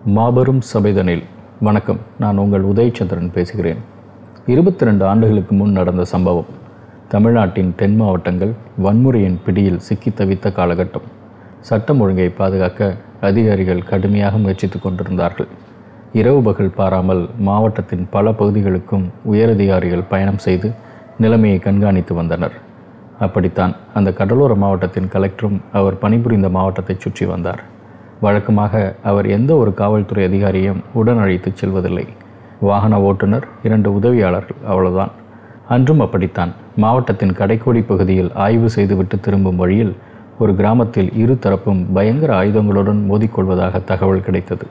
மாபெரும் சபைதனில். வணக்கம் நான் உங்கள் உதயச்சந்திரன் பேசுகிறேன். இருபத்தி ரெண்டு ஆண்டுகளுக்கு முன் நடந்த சம்பவம். தமிழ்நாட்டின் தென் மாவட்டங்கள் வன்முறையின் பிடியில் சிக்கி தவித்த காலகட்டம். சட்டம் ஒழுங்கை பாதுகாக்க அதிகாரிகள் கடுமையாக முயற்சித்துக் கொண்டிருந்தார்கள். இரவு பகல் பாராமல் மாவட்டத்தின் பல பகுதிகளுக்கும் உயரதிகாரிகள் பயணம் செய்து நிலைமையை கண்காணித்து வந்தனர். அப்படித்தான் அந்த கடலோர மாவட்டத்தின் கலெக்டரும் அவர் பணிபுரிந்த மாவட்டத்தை சுற்றி வந்தார். வழக்கமாக அவர் எந்த ஒரு காவல்துறை அதிகாரியும் உடன் அழைத்துச் செல்வதில்லை. வாகன ஓட்டுநர் இரண்டு உதவியாளர்கள் அவ்வளவுதான். அன்றும் அப்படித்தான். மாவட்டத்தின் கடைக்கோடி பகுதியில் ஆய்வு செய்துவிட்டு திரும்பும் வழியில் ஒரு கிராமத்தில் இரு தரப்பும் பயங்கர ஆயுதங்களுடன் மோதிக்கொள்வதாக தகவல் கிடைத்தது.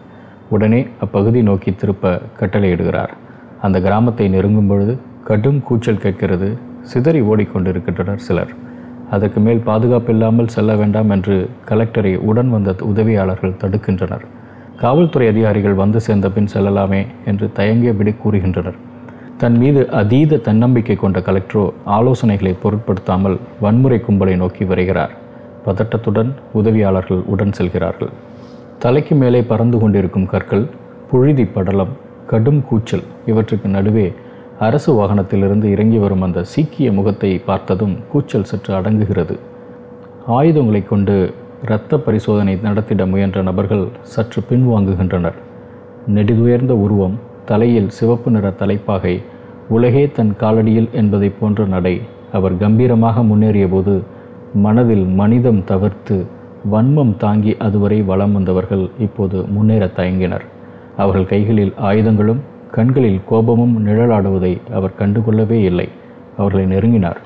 உடனே அப்பகுதி நோக்கி திருப்ப கட்டளையிடுகிறார். அந்த கிராமத்தை நெருங்கும் பொழுது கடும் கூச்சல் கேட்கிறது. சிதறி ஓடிக்கொண்டிருக்கின்றனர் சிலர். அதற்கு மேல் பாதுகாப்பு இல்லாமல் செல்ல வேண்டாம் என்று கலெக்டரை உடன் வந்த உதவியாளர்கள் தடுக்கின்றனர். காவல்துறை அதிகாரிகள் வந்து சேர்ந்த பின் செல்லலாமே என்று தயங்கியபடி கூறுகின்றனர். தன் மீது அதீத தன்னம்பிக்கை கொண்ட கலெக்டரோ ஆலோசனைகளை பொருட்படுத்தாமல் வன்முறை கும்பலை நோக்கி வருகிறார். பதட்டத்துடன் உதவியாளர்கள் உடன் செல்கிறார்கள். தலைக்கு மேலே பறந்து கொண்டிருக்கும் கற்கள் புழுதி படலம் கடும் கூச்சல் இவற்றுக்கு நடுவே அரசு வாகனத்திலிருந்து இறங்கி வரும் அந்த சீக்கிய முகத்தை பார்த்ததும் கூச்சல் சற்று அடங்குகிறது. ஆயுதங்களை கொண்டு இரத்த பரிசோதனை நடத்திட முயன்ற நபர்கள் சற்று பின்வாங்குகின்றனர். நெடிதுயர்ந்த உருவம் தலையில் சிவப்பு நிற தலைப்பாகை உலகே தன் காலடியில் என்பதை போன்ற நடை அவர் கம்பீரமாக முன்னேறிய போது மனதில் மனிதம் தவிர்த்து வன்மம் தாங்கி அதுவரை வலம் வந்தவர்கள் இப்போது முன்னேற தயங்கினர். அவர்கள் கைகளில் ஆயுதங்களும் கண்களில் கோபமும் நிழலாடுவதை அவர் கண்டுகொள்ளவே இல்லை. அவர்களை நெருங்கினார்.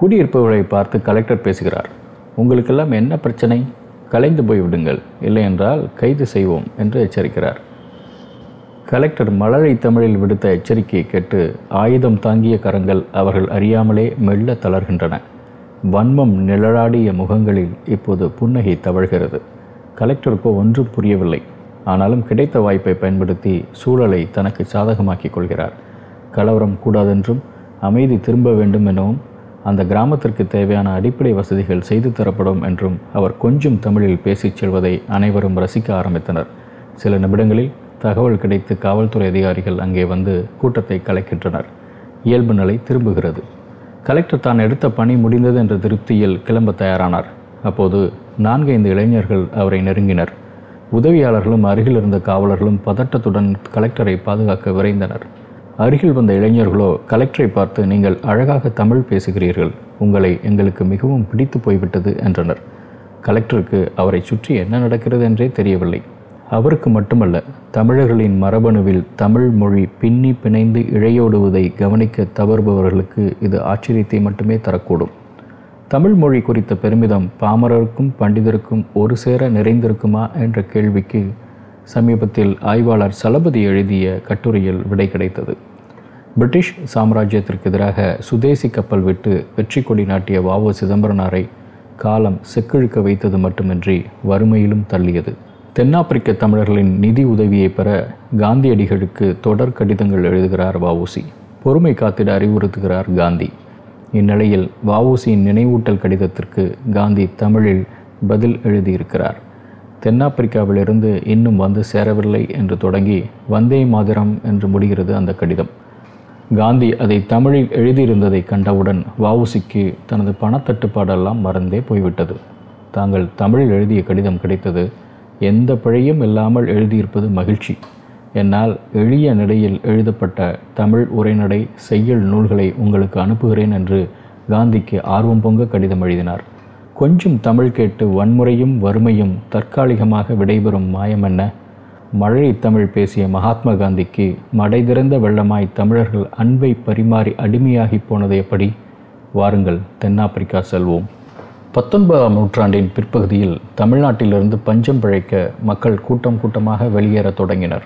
கூடியிருப்பவர்களை பார்த்து கலெக்டர் பேசுகிறார். உங்களுக்கெல்லாம் என்ன பிரச்சனை? கலைந்து போய்விடுங்கள் இல்லையென்றால் கைது செய்வோம் என்று எச்சரிக்கிறார். கலெக்டர் மலரை தமிழில் விடுத்த எச்சரிக்கையை கேட்டு ஆயுதம் தாங்கிய கரங்கள் அவர்கள் அறியாமலே மெல்ல தளர்கின்றன. வன்மம் நிழலாடிய முகங்களில் இப்போது புன்னகை தவழ்கிறது. கலெக்டருக்கோ ஒன்றும் புரியவில்லை. ஆனாலும் கிடைத்த வாய்ப்பை பயன்படுத்தி சூழலை தனக்கு சாதகமாக்கிக் கொள்கிறார். கலவரம் கூடாதென்றும் அமைதி திரும்ப வேண்டும் எனவும் அந்த கிராமத்திற்கு தேவையான அடிப்படை வசதிகள் செய்து தரப்படும் என்றும் அவர் கொஞ்சம் தமிழில் பேசிச் செல்வதை அனைவரும் ரசிக்க ஆரம்பித்தனர். சில நிமிடங்களில் தகவல் கிடைத்து காவல்துறை அதிகாரிகள் அங்கே வந்து கூட்டத்தை கலைக்கின்றனர். இயல்பு நிலை திரும்புகிறது. கலெக்டர் தான் எடுத்த பணி முடிந்தது என்ற திருப்தியில் கிளம்ப தயாரானார். அப்போது நான்கைந்து இளைஞர்கள் அவரை நெருங்கினர். உதவியாளர்களும் அருகில் இருந்த காவலர்களும் பதட்டத்துடன் கலெக்டரை பாதுகாக்க விரைந்தனர். அருகில் வந்த இளைஞர்களோ கலெக்டரை பார்த்து நீங்கள் அழகாக தமிழ் பேசுகிறீர்கள். உங்களை எங்களுக்கு மிகவும் பிடித்து போய்விட்டது என்றனர். கலெக்டருக்கு அவரை சுற்றி என்ன நடக்கிறது என்றே தெரியவில்லை. அவருக்கு மட்டுமல்ல தமிழர்களின் மரபணுவில் தமிழ் மொழி பின்னி பிணைந்து இழையோடுவதை கவனிக்க தவறுபவர்களுக்கு இது ஆச்சரியத்தை மட்டுமே தரக்கூடும். தமிழ் மொழி குறித்த பெருமிதம் பாமரருக்கும் பண்டிதருக்கும் ஒரு சேர நிறைந்திருக்குமா என்ற கேள்விக்கு சமீபத்தில் ஆய்வாளர் சலபதி எழுதிய கட்டுரையில் விடை கிடைத்தது. பிரிட்டிஷ் சாம்ராஜ்யத்திற்கு எதிராக சுதேசி கப்பல் விட்டு வெற்றி கொடி நாட்டிய வாவோ சிதம்பரனாரை காலம் செக்கிழுக்க வைத்தது மட்டுமின்றி வறுமையிலும் தள்ளியது. தென்னாப்பிரிக்க தமிழர்களின் நிதி உதவியை பெற காந்தியடிகளுக்கு தொடர் கடிதங்கள் எழுதுகிறார் வவுசி பொறுமை காத்திட அறிவுறுத்துகிறார் காந்தி. இந்நிலையில் வவுசியின் நினைவூட்டல் கடிதத்திற்கு காந்தி தமிழில் பதில் எழுதியிருக்கிறார். தென்னாப்பிரிக்காவிலிருந்து இன்னும் வந்து சேரவில்லை என்று தொடங்கி வந்தே மாதிரம் என்று முடிகிறது அந்த கடிதம். காந்தி அதை தமிழில் எழுதியிருந்ததை கண்டவுடன் வவுசிக்கு தனது பணத்தட்டுப்பாடெல்லாம் மறந்தே போய்விட்டது. தாங்கள் தமிழில் எழுதிய கடிதம் கிடைத்தது எந்த பிழையும் இல்லாமல் எழுதியிருப்பது மகிழ்ச்சி. என்னால் எளிய நிலையில் எழுதப்பட்ட தமிழ் உரைநடை செய்யுள் நூல்களை உங்களுக்கு அனுப்புகிறேன் என்று காந்திக்கு ஆர்வம் பொங்க கடிதம் எழுதினார். கொஞ்சம் தமிழ் கேட்டு வன்முறையும் வறுமையும் தற்காலிகமாக விடைபெறும் மாயம் என்ன? மழை தமிழ் பேசிய மகாத்மா காந்திக்கு மடை திறந்த வெள்ளமாய் தமிழர்கள் அன்பை பரிமாறி அடிமையாகி போனது எப்படி? வாருங்கள் தென்னாப்பிரிக்கா செல்வோம். பத்தொன்பதாம் நூற்றாண்டின் பிற்பகுதியில் தமிழ்நாட்டிலிருந்து பஞ்சம் பிழைக்க மக்கள் கூட்டம் கூட்டமாக வெளியேறத் தொடங்கினர்.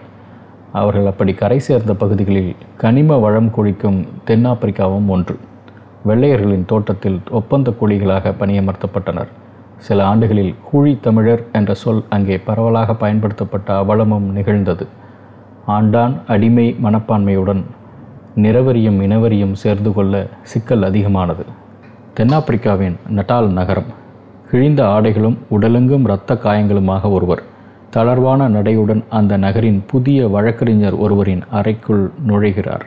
அவர்கள் அப்படி கரை சேர்ந்த பகுதிகளில் கனிம வளம் குழிக்கும் தென்னாப்பிரிக்காவும் ஒன்று. வெள்ளையர்களின் தோட்டத்தில் ஒப்பந்த கூலிகளாக பணியமர்த்தப்பட்டனர். சில ஆண்டுகளில் கூழி தமிழர் என்ற சொல் அங்கே பரவலாக பயன்படுத்தப்பட்ட அவலமும் நிகழ்ந்தது. ஆண்டான் அடிமை மனப்பான்மையுடன் நிறவரியும் இனவரியும் சேர்ந்து கொள்ள சிக்கல் அதிகமானது. தென்னாப்பிரிக்காவின் நட்டால் நகரம் கிழிந்த ஆடைகளும் உடலெங்கும் இரத்த காயங்களுமாக ஒருவர். தளர்வான நடையுடன் அந்த நகரின் புதிய வழக்கறிஞர் ஒருவரின் அறைக்குள் நுழைகிறார்.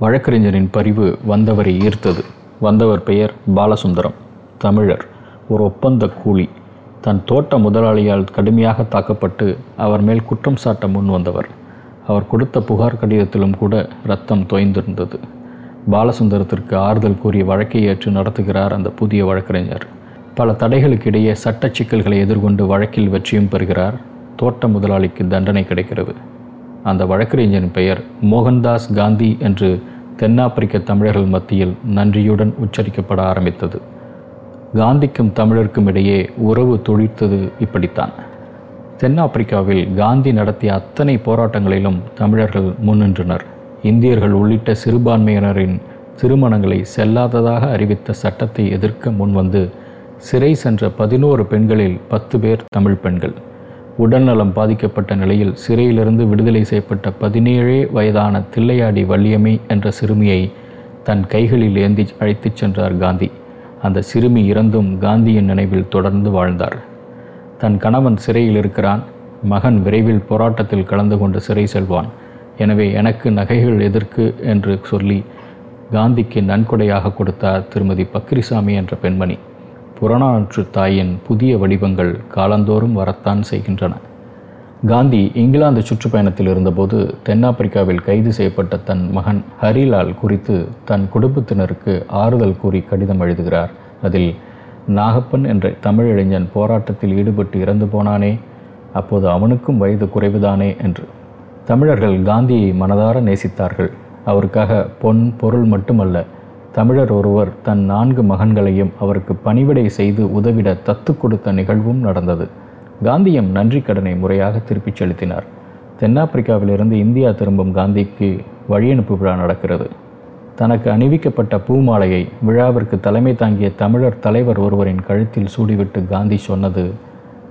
வழக்கறிஞரின் பரிவு வந்தவரை ஈர்த்தது. வந்தவர் பெயர் பாலசுந்தரம். தமிழர். ஒரு ஒப்பந்த கூலி. தன் தோட்ட முதலாளியால் கடுமையாக தாக்கப்பட்டு அவர் மேல் குற்றம் சாட்ட முன் வந்தவர். அவர் கொடுத்த புகார் கடிதத்திலும் கூட ரத்தம் தோய்ந்திருந்தது. பாலசுந்தரத்திற்கு ஆறுதல் கூறி வழக்கை ஏற்று நடத்துகிறார் அந்த புதிய வழக்கறிஞர். பல தடைகளுக்கிடையே சட்ட சிக்கல்களை எதிர்கொண்டு வழக்கில் வெற்றியும் பெறுகிறார். தோட்ட முதலாளிக்கு தண்டனை கிடைக்கிறது. அந்த வழக்கறிஞரின் பெயர் மோகன்தாஸ் காந்தி என்று தென்னாப்பிரிக்க தமிழர்கள் மத்தியில் நன்றியுடன் உச்சரிக்கப்பட ஆரம்பித்தது. காந்திக்கும் தமிழருக்கும் இடையே உறவு தொழித்தது இப்படித்தான். தென்னாப்பிரிக்காவில் காந்தி நடத்திய அத்தனை போராட்டங்களிலும் தமிழர்கள் முன்னின்றனர். இந்தியர்கள் உள்ளிட்ட சிறுபான்மையினரின் திருமணங்களை செல்லாததாக அறிவித்த சட்டத்தை எதிர்க்க முன்வந்து சிறை சென்ற பதினோரு பெண்களில் பத்து பேர் தமிழ் பெண்கள். உடல்நலம் பாதிக்கப்பட்ட நிலையில் சிறையிலிருந்து விடுதலை செய்யப்பட்ட பதினேழே வயதான தில்லையாடி வள்ளியம்மை என்ற சிறுமியை தன் கைகளில் ஏந்தி அழைத்துச் சென்றார் காந்தி. அந்த சிறுமி இறந்தும் காந்தியின் நினைவில் தொடர்ந்து வாழ்ந்தார் தன் கணவன் சிறையில் இருக்கிறான். மகன் விரைவில் போராட்டத்தில் கலந்து கொண்டு சிறை செல்வான். எனவே எனக்கு நகைகள் எதற்கு என்று சொல்லி காந்திக்கு நன்கொடையாக கொடுத்தார் திருமதி பக்ரிசாமி என்ற பெண்மணி. புறநானூற்று தாயின் புதிய வடிவங்கள் காலந்தோறும் வரத்தான் செய்கின்றன. காந்தி இங்கிலாந்து சுற்றுப்பயணத்தில் இருந்தபோது தென்னாப்பிரிக்காவில் கைது செய்யப்பட்ட தன் மகன் ஹரிலால் குறித்து தன் குடும்பத்தினருக்கு ஆறுதல் கூறி கடிதம் எழுதுகிறார். அதில் நாகப்பன் என்ற தமிழ் இளைஞன் போராட்டத்தில் ஈடுபட்டு இறந்து போனானே அப்போது அவனுக்கும் வயது குறைவுதானே என்று. தமிழர்கள் காந்தியை மனதார நேசித்தார்கள். அவருக்காக பொன் பொருள் மட்டுமல்ல தமிழர் ஒருவர் தன் நான்கு மகன்களையும் அவருக்கு பணிவிடை செய்து உதவிட தத்து கொடுத்த நிகழ்வும் நடந்தது. காந்தியம் நன்றி கடனை முறையாக திருப்பிச் செலுத்தினார். தென்னாப்பிரிக்காவிலிருந்து இந்தியா திரும்பும் காந்திக்கு வழியனுப்பு விழா நடக்கிறது. தனக்கு அணிவிக்கப்பட்ட பூமாலையை விழாவிற்கு தலைமை தாங்கிய தமிழர் தலைவர் ஒருவரின் கழுத்தில் சூடிவிட்டு காந்தி சொன்னது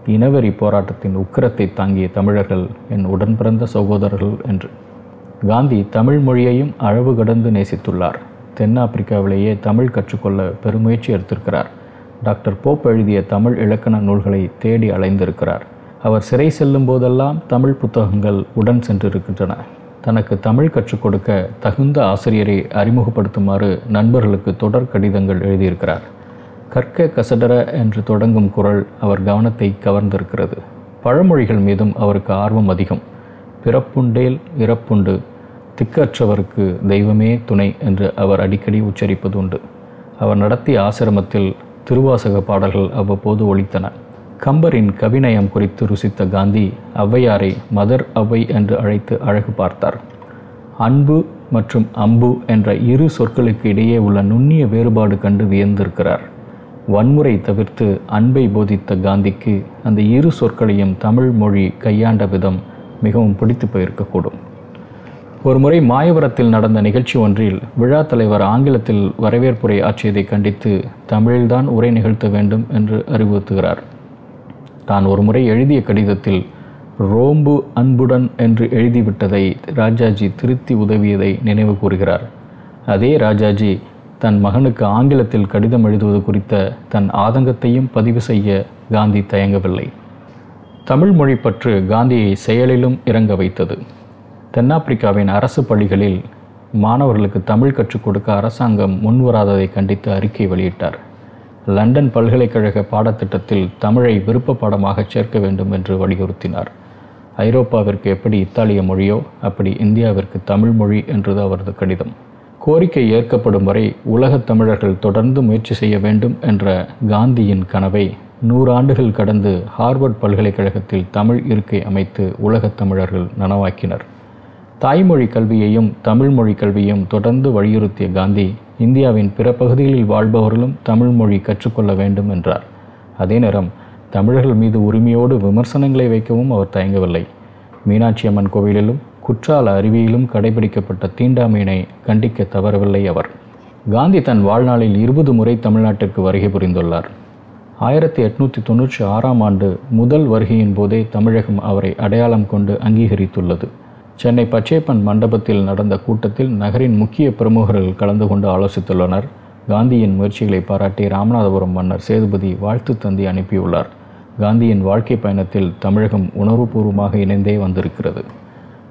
இனவெறி போராட்டத்தின் உக்கிரத்தை தாங்கிய தமிழர்கள் என் உடன் பிறந்த சகோதரர்கள் என்று. காந்தி தமிழ் மொழியையும் அளவு கடந்து நேசித்துள்ளார். தென்னாப்பிரிக்காவிலேயே தமிழ் கற்றுக்கொள்ள பெருமுயற்சி எடுத்திருக்கிறார். டாக்டர் போப் எழுதிய தமிழ் இலக்கண நூல்களை தேடி அலைந்திருக்கிறார். அவர் சிறை செல்லும் போதெல்லாம் தமிழ் புத்தகங்கள் உடன் சென்றிருக்கின்றன. தனக்கு தமிழ் கற்றுக் கொடுக்க தகுந்த ஆசிரியரை அறிமுகப்படுத்துமாறு நண்பர்களுக்கு தொடர் கடிதங்கள் எழுதியிருக்கிறார். கற்க கசடர என்று தொடங்கும் குரல் அவர் கவனத்தை கவர்ந்திருக்கிறது. பழமொழிகள் மீதும் அவருக்கு ஆர்வம் அதிகம். பிறப்புண்டேல் இறப்புண்டு திக்கற்றவருக்கு தெய்வமே துணை என்று அவர் அடிக்கடி உச்சரிப்பது உண்டு அவர் நடத்திய ஆசிரமத்தில் திருவாசக பாடல்கள் அவ்வப்போது ஒலித்தன. கம்பரின் கவிநயம் குறித்து ருசித்த காந்தி ஔவையாரை மதர் ஔவை என்று அழைத்து அழகு பார்த்தார். அன்பு மற்றும் அம்பு என்ற இரு சொற்களுக்கு இடையே உள்ள நுண்ணிய வேறுபாடு கண்டு வியந்திருக்கிறார். வன்முறை தவிர்த்து அன்பை போதித்த காந்திக்கு அந்த இரு சொற்களையும் தமிழ் மொழி கையாண்ட விதம் மிகவும் பிடித்து போயிருக்கக்கூடும். ஒரு முறை மாயவரத்தில் நடந்த நிகழ்ச்சி ஒன்றில் விழா தலைவர் ஆங்கிலத்தில் வரவேற்புரை ஆற்றியதை கண்டித்து தமிழில்தான் உரை நிகழ்த்த வேண்டும் என்று அறிவுறுத்துகிறார். தான் ஒரு முறை எழுதிய கடிதத்தில் ரோம்பு அன்புடன் என்று எழுதிவிட்டதை ராஜாஜி திருத்தி உதவியதை நினைவு கூறுகிறார். அதே ராஜாஜி தன் மகனுக்கு ஆங்கிலத்தில் கடிதம் எழுதுவது குறித்த தன் ஆதங்கத்தையும் பதிவு செய்ய காந்தி தயங்கவில்லை. தமிழ் மொழி பற்று காந்தியை செயலிலும் இறங்க வைத்தது. தென்னாப்பிரிக்காவின் அரசு பள்ளிகளில் மாணவர்களுக்கு தமிழ் கற்றுக் கொடுக்க அரசாங்கம் முன்வராததை கண்டித்து அறிக்கை வெளியிட்டார். லண்டன் பல்கலைக்கழக பாடத்திட்டத்தில் தமிழை விருப்ப பாடமாக சேர்க்க வேண்டும் என்று வலியுறுத்தினார். ஐரோப்பாவிற்கு எப்படி இத்தாலிய மொழியோ அப்படி இந்தியாவிற்கு தமிழ் மொழி என்றது அவரது கடிதம். கோரிக்கை ஏற்கப்படும் வரை உலகத் தமிழர்கள் தொடர்ந்து முயற்சி செய்ய வேண்டும் என்ற காந்தியின் கனவை நூறாண்டுகள் கடந்து ஹார்வர்ட் பல்கலைக்கழகத்தில் தமிழ் இருக்கை அமைத்து உலகத் தமிழர்கள் நனவாக்கினர். தாய்மொழி கல்வியையும் தமிழ் மொழி கல்வியையும் தொடர்ந்து வலியுறுத்திய காந்தி இந்தியாவின் பிற பகுதிகளில் வாழ்பவர்களும் தமிழ் மொழி கற்றுக்கொள்ள வேண்டும் என்றார். அதே நேரம் தமிழர்கள் மீது உரிமையோடு விமர்சனங்களை வைக்கவும் அவர் தயங்கவில்லை. மீனாட்சி அம்மன் கோவிலிலும் குற்றால அருவியிலும் கடைபிடிக்கப்பட்ட தீண்டாமையினை கண்டிக்க தவறவில்லை அவர். காந்தி தன் வாழ்நாளில் இருபது முறை தமிழ்நாட்டிற்கு வருகை புரிந்துள்ளார். ஆயிரத்தி எட்நூற்றி தொண்ணூற்றி ஆறாம் ஆண்டு முதல் வருகையின் போதே தமிழகம் அவரை அடையாளம் கொண்டு அங்கீகரித்துள்ளது. சென்னை பச்சேப்பன் மண்டபத்தில் நடந்த கூட்டத்தில் நகரின் முக்கிய பிரமுகர்கள் கலந்து கொண்டு ஆலோசித்துள்ளனர். காந்தியின் முயற்சிகளை பாராட்டி ராமநாதபுரம் மன்னர் சேதுபதி வாழ்த்து தந்தி அனுப்பியுள்ளார். காந்தியின் வாழ்க்கை பயணத்தில் தமிழகம் உணர்வுபூர்வமாக இணைந்தே வந்திருக்கிறது.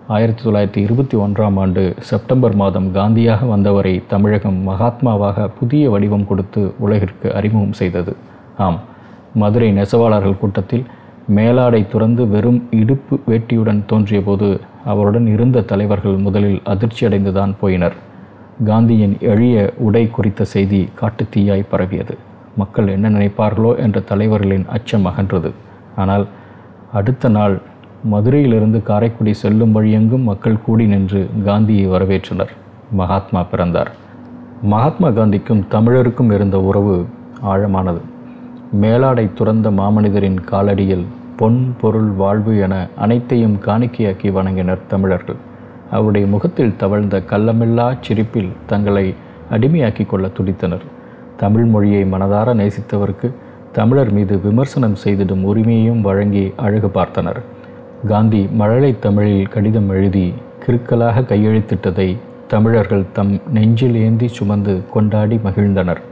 ஆயிரத்தி தொள்ளாயிரத்தி இருபத்தி ஒன்றாம் ஆண்டு செப்டம்பர் மாதம் காந்தியாக வந்தவரை தமிழகம் மகாத்மாவாக புதிய வடிவம் கொடுத்து உலகிற்கு அறிமுகம் செய்தது. ஆம் மதுரை நெசவாளர்கள் கூட்டத்தில் மேலாடை துறந்து வெறும் இடுப்பு வேட்டியுடன் தோன்றியபோது அவருடன் இருந்த தலைவர்கள் முதலில் அதிர்ச்சியடைந்துதான் போயினர். காந்தியின் எளிய உடை குறித்த செய்தி காட்டுத்தீயாய் பரவியது. மக்கள் என்ன நினைப்பார்களோ என்ற தலைவர்களின் அச்சம் அகன்றது. ஆனால் அடுத்த நாள் மதுரையிலிருந்து காரைக்குடி செல்லும் வழியெங்கும் மக்கள் கூடி நின்று காந்தியை வரவேற்றனர். மகாத்மா பிறந்தார். மகாத்மா காந்திக்கும் தமிழருக்கும் இருந்த உறவு ஆழமானது. மேலாடை துறந்த மாமனிதரின் காலடியில் பொன் பொருள் வாழ்வு என அனைத்தையும் காணிக்கையாக்கி வணங்கினர் தமிழர்கள். அவருடைய முகத்தில் தவழ்ந்த கள்ளமில்லா சிரிப்பில் தங்களை அடிமையாக்கி கொள்ள துடித்தனர். தமிழ் மொழியை மனதார நேசித்தவருக்கு தமிழர் மீது விமர்சனம் செய்திடும் உரிமையையும் வழங்கி அழகு பார்த்தனர். காந்தி மழலை தமிழில் கடிதம் எழுதி கிறுக்கலாக கையெழுத்திட்டதை தமிழர்கள் தம் நெஞ்சில் ஏந்தி சுமந்து கொண்டாடி மகிழ்ந்தனர்.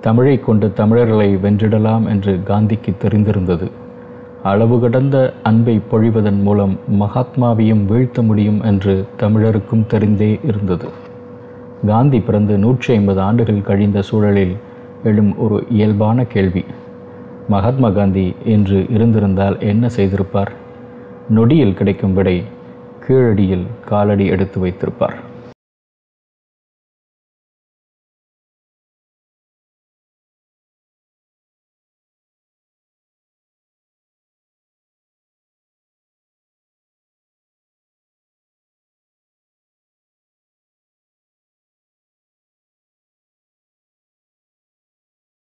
தமிழை கொண்டு தமிழர்களை வென்றிடலாம் என்று காந்திக்கு தெரிந்திருந்தது. அளவு கடந்த அன்பை பொழிவதன் மூலம் மகாத்மாவையும் வீழ்த்த முடியும் என்று தமிழருக்கும் தெரிந்தே இருந்தது. காந்தி பிறந்து நூற்றி ஐம்பது ஆண்டுகள் கழிந்த சூழலில் எழும் ஒரு இயல்பான கேள்வி. மகாத்மா காந்தி என்று இருந்திருந்தால் என்ன செய்திருப்பார்? நொடியில் கிடைக்கும் விடை கீழடியில் காலடி எடுத்து வைத்திருப்பார்.